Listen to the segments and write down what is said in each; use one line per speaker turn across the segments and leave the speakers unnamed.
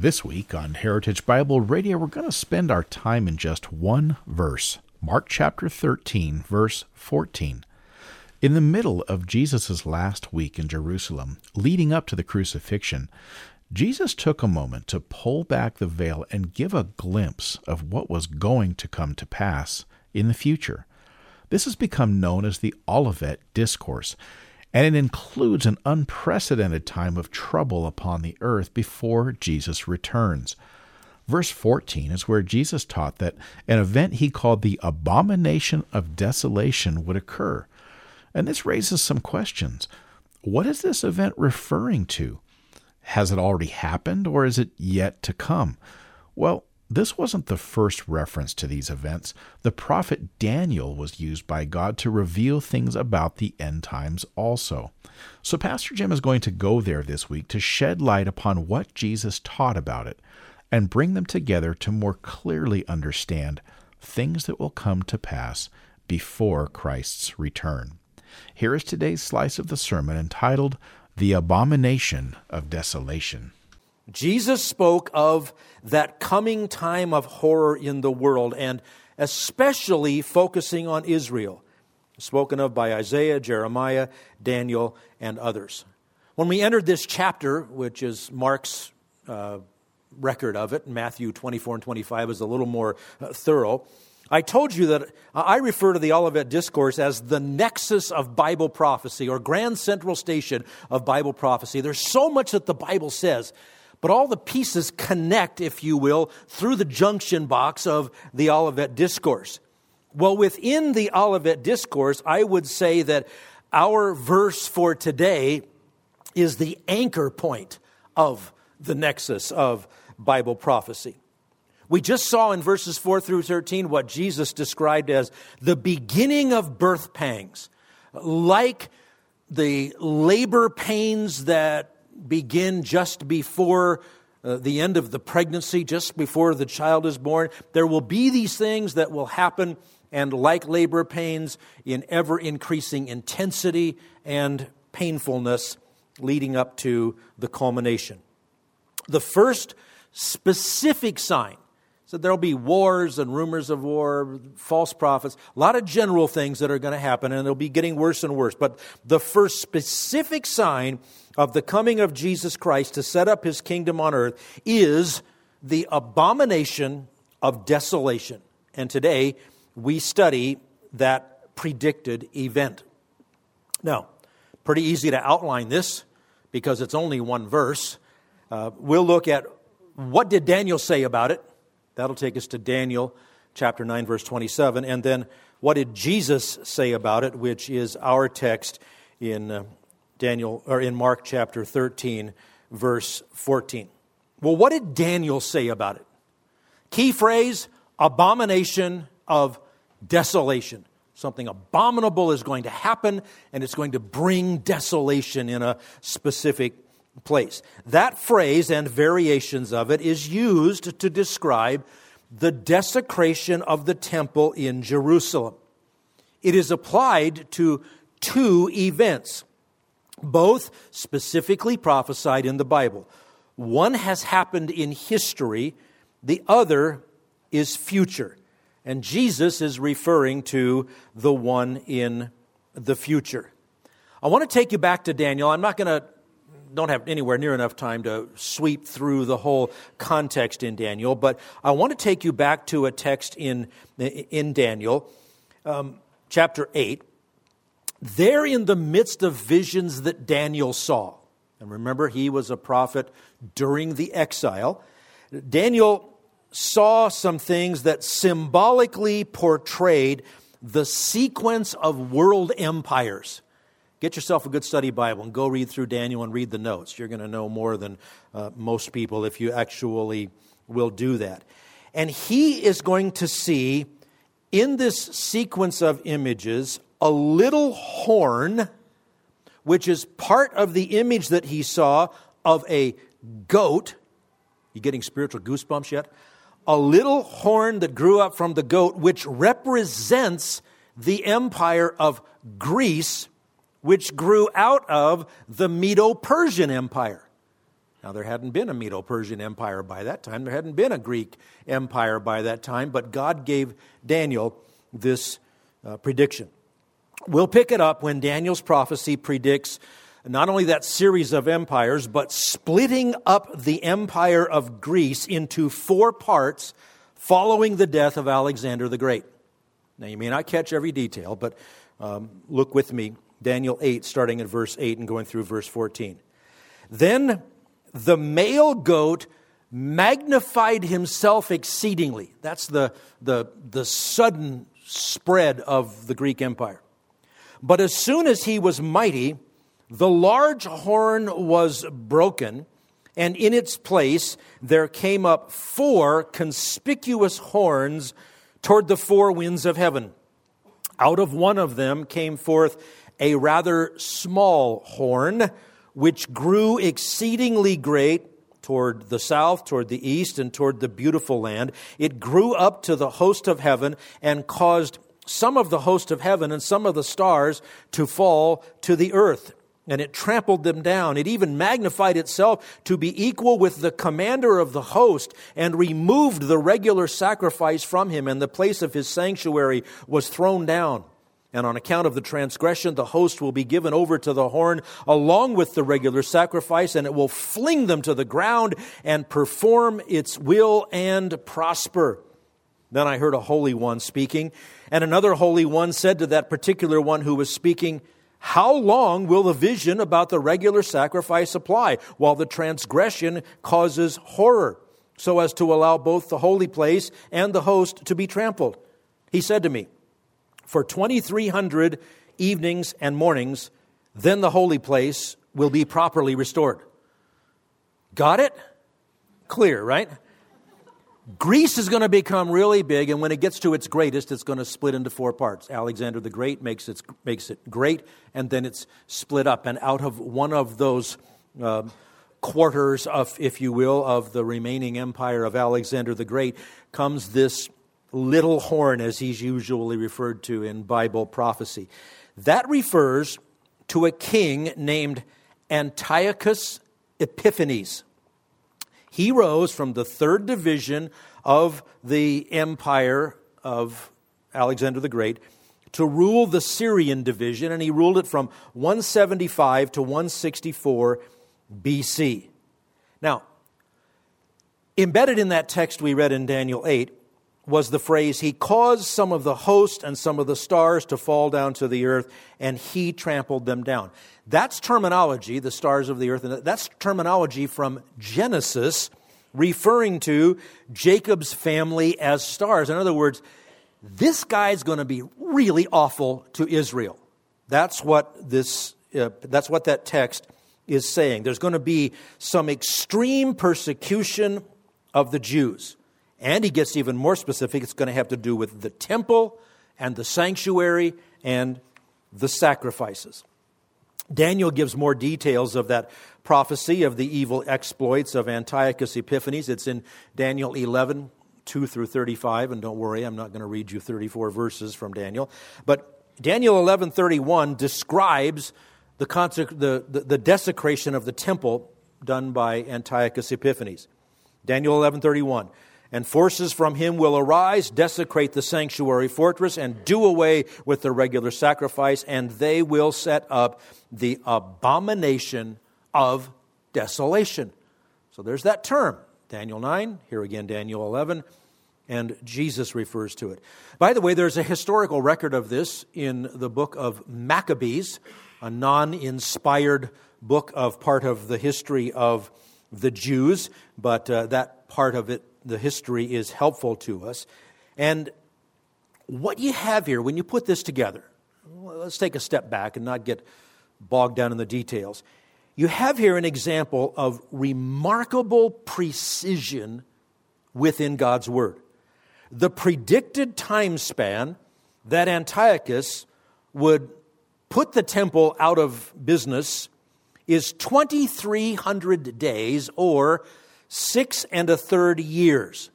This week on Heritage Bible Radio, we're going to spend our time in just one verse Mark chapter 13, verse 14. In the middle of Jesus' last week in Jerusalem, leading up to the crucifixion, Jesus took a moment to pull back the veil and give a glimpse of what was going to come to pass in the future. This has become known as the Olivet Discourse, and it includes an unprecedented time of trouble upon the earth before Jesus returns. Verse 14 is where Jesus taught that an event he called the abomination of desolation would occur. And this raises some questions. What is this event referring to? Has it already happened or is it yet to come? Well, this wasn't the first reference to these events. The prophet Daniel was used by God to reveal things about the end times also. So, Pastor Jim is going to go there this week to shed light upon what Jesus taught about it and bring them together to more clearly understand things that will come to pass before Christ's return. Here is today's slice of the sermon entitled The Abomination of Desolation.
Jesus spoke of that coming time of horror in the world, and especially focusing on Israel, spoken of by Isaiah, Jeremiah, Daniel, and others. When we entered this chapter, which is Mark's uh, record of it, Matthew 24 and 25 is a little more uh, thorough. I told you that I refer to the Olivet Discourse as the nexus of Bible prophecy or grand central station of Bible prophecy. There's so much that the Bible says but all the pieces connect, if you will, through the junction box of the Olivet Discourse. Well, within the Olivet Discourse, I would say that our verse for today is the anchor point of the nexus of Bible prophecy. We just saw in verses 4 through 13 what Jesus described as the beginning of birth pangs, like the labor pains that begin just before uh, the end of the pregnancy, just before the child is born. There will be these things that will happen, and like labor pains, in ever increasing intensity and painfulness leading up to the culmination. The first specific sign so there'll be wars and rumors of war, false prophets, a lot of general things that are going to happen, and they'll be getting worse and worse. But the first specific sign of the coming of Jesus Christ to set up his kingdom on earth is the abomination of desolation. And today we study that predicted event. Now, pretty easy to outline this because it's only one verse. Uh, we'll look at what did Daniel say about it That'll take us to Daniel chapter 9, verse 27. And then what did Jesus say about it, which is our text in uh, Daniel or in Mark chapter 13, verse 14. Well, what did Daniel say about it? Key phrase abomination of desolation. Something abominable is going to happen, and it's going to bring desolation in a specific place. That phrase and variations of it is used to describe the desecration of the temple in Jerusalem. It is applied to two events, both specifically prophesied in the Bible. One has happened in history, the other is future. And Jesus is referring to the one in the future. I want to take you back to Daniel. I'm not going to don't have anywhere near enough time to sweep through the whole context in Daniel, but I want to take you back to a text in, in Daniel, um, chapter 8. There, in the midst of visions that Daniel saw, and remember, he was a prophet during the exile, Daniel saw some things that symbolically portrayed the sequence of world empires Get yourself a good study Bible and go read through Daniel and read the notes. You're going to know more than uh, most people if you actually will do that. And he is going to see in this sequence of images a little horn, which is part of the image that he saw of a goat. You getting spiritual goosebumps yet? A little horn that grew up from the goat, which represents the empire of Greece, which grew out of the Medo Persian Empire. Now, there hadn't been a Medo Persian Empire by that time, there hadn't been a Greek Empire by that time, but God gave Daniel this uh, prediction. We'll pick it up when Daniel's prophecy predicts not only that series of empires, but splitting up the empire of Greece into four parts following the death of Alexander the Great. Now, you may not catch every detail, but um, look with me, Daniel 8, starting at verse 8 and going through verse 14. Then the male goat magnified himself exceedingly. That's the, the, the sudden spread of the Greek Empire. But as soon as he was mighty, the large horn was broken, and in its place there came up four conspicuous horns toward the four winds of heaven. Out of one of them came forth a rather small horn, which grew exceedingly great toward the south, toward the east, and toward the beautiful land. It grew up to the host of heaven and caused some of the host of heaven and some of the stars to fall to the earth. And it trampled them down. It even magnified itself to be equal with the commander of the host and removed the regular sacrifice from him, and the place of his sanctuary was thrown down. And on account of the transgression, the host will be given over to the horn along with the regular sacrifice, and it will fling them to the ground and perform its will and prosper. Then I heard a holy one speaking, and another holy one said to that particular one who was speaking, How long will the vision about the regular sacrifice apply, while the transgression causes horror, so as to allow both the holy place and the host to be trampled? He said to me, For 2,300 evenings and mornings, then the holy place will be properly restored. Got it? Clear, right? Greece is going to become really big, and when it gets to its greatest, it's going to split into four parts. Alexander the Great makes it, makes it great, and then it's split up. And out of one of those uh, quarters, of, if you will, of the remaining empire of Alexander the Great comes this little horn, as he's usually referred to in Bible prophecy. That refers to a king named Antiochus Epiphanes. He rose from the third division of the empire of Alexander the Great to rule the Syrian division, and he ruled it from 175 to 164 BC. Now, embedded in that text we read in Daniel 8 was the phrase, He caused some of the host and some of the stars to fall down to the earth, and He trampled them down. That's terminology, the stars of the earth, and that's terminology from Genesis referring to Jacob's family as stars. In other words, this guy's going to be really awful to Israel. That's what this uh, that's what that text is saying. There's going to be some extreme persecution of the Jews. And he gets even more specific. It's going to have to do with the temple and the sanctuary and the sacrifices. Daniel gives more details of that prophecy of the evil exploits of Antiochus Epiphanes. It's in Daniel 11, 2 through 35. And don't worry, I'm not going to read you 34 verses from Daniel. But Daniel 11:31 describes the, consec- the, the, the desecration of the temple done by Antiochus Epiphanes. Daniel 11:31 and forces from him will arise, desecrate the sanctuary fortress, and do away with the regular sacrifice, and they will set up the abomination of desolation. So there's that term. Daniel 9, here again, Daniel 11, and Jesus refers to it. By the way, there's a historical record of this in the book of Maccabees, a non inspired book of part of the history of the Jews, but uh, that part of it the history is helpful to us. And what you have here, when you put this together, let's take a step back and not get bogged down in the details. You have here an example of remarkable precision within God's Word. the predicted time span that Antiochus would put the temple out of business is 2,300 days or six and a third years.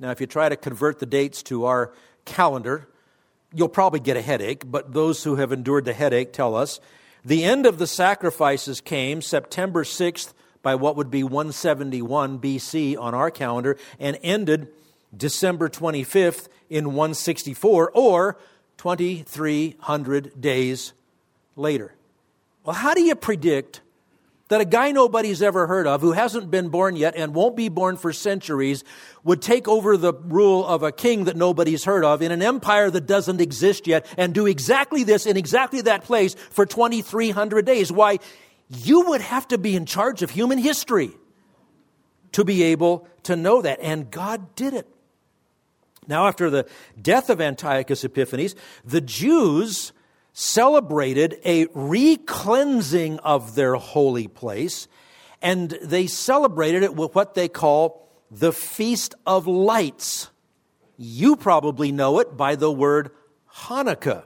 Now, if you try to convert the dates to our calendar, you'll probably get a headache, but those who have endured the headache tell us the end of the sacrifices came September 6th by what would be 171 BC on our calendar and ended December 25th in 164 or 2,300 days later. Well, how do you predict that a guy nobody's ever heard of, who hasn't been born yet and won't be born for centuries, would take over the rule of a king that nobody's heard of in an empire that doesn't exist yet and do exactly this in exactly that place for 2,300 days? Why, you would have to be in charge of human history to be able to know that. And God did it. Now, after the death of Antiochus Epiphanes, the Jews celebrated a re-cleansing of their holy place, and they celebrated it with what they call the Feast of Lights. You probably know it by the word Hanukkah.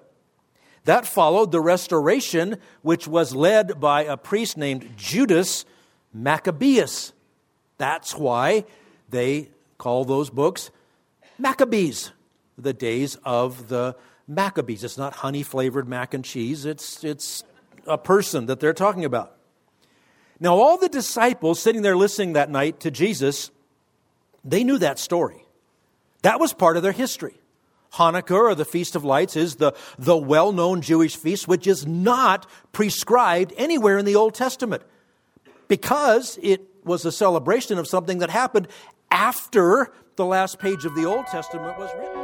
That followed the restoration, which was led by a priest named Judas Maccabeus. That's why they call those books Maccabees, the days of the Maccabees. It's not honey flavored mac and cheese, it's, it's a person that they're talking about. Now, all the disciples sitting there listening that night to Jesus, they knew that story. That was part of their history. Hanukkah, or the Feast of Lights, is the, the well known Jewish feast, which is not prescribed anywhere in the Old Testament because it was a celebration of something that happened after the last page of the Old Testament was written.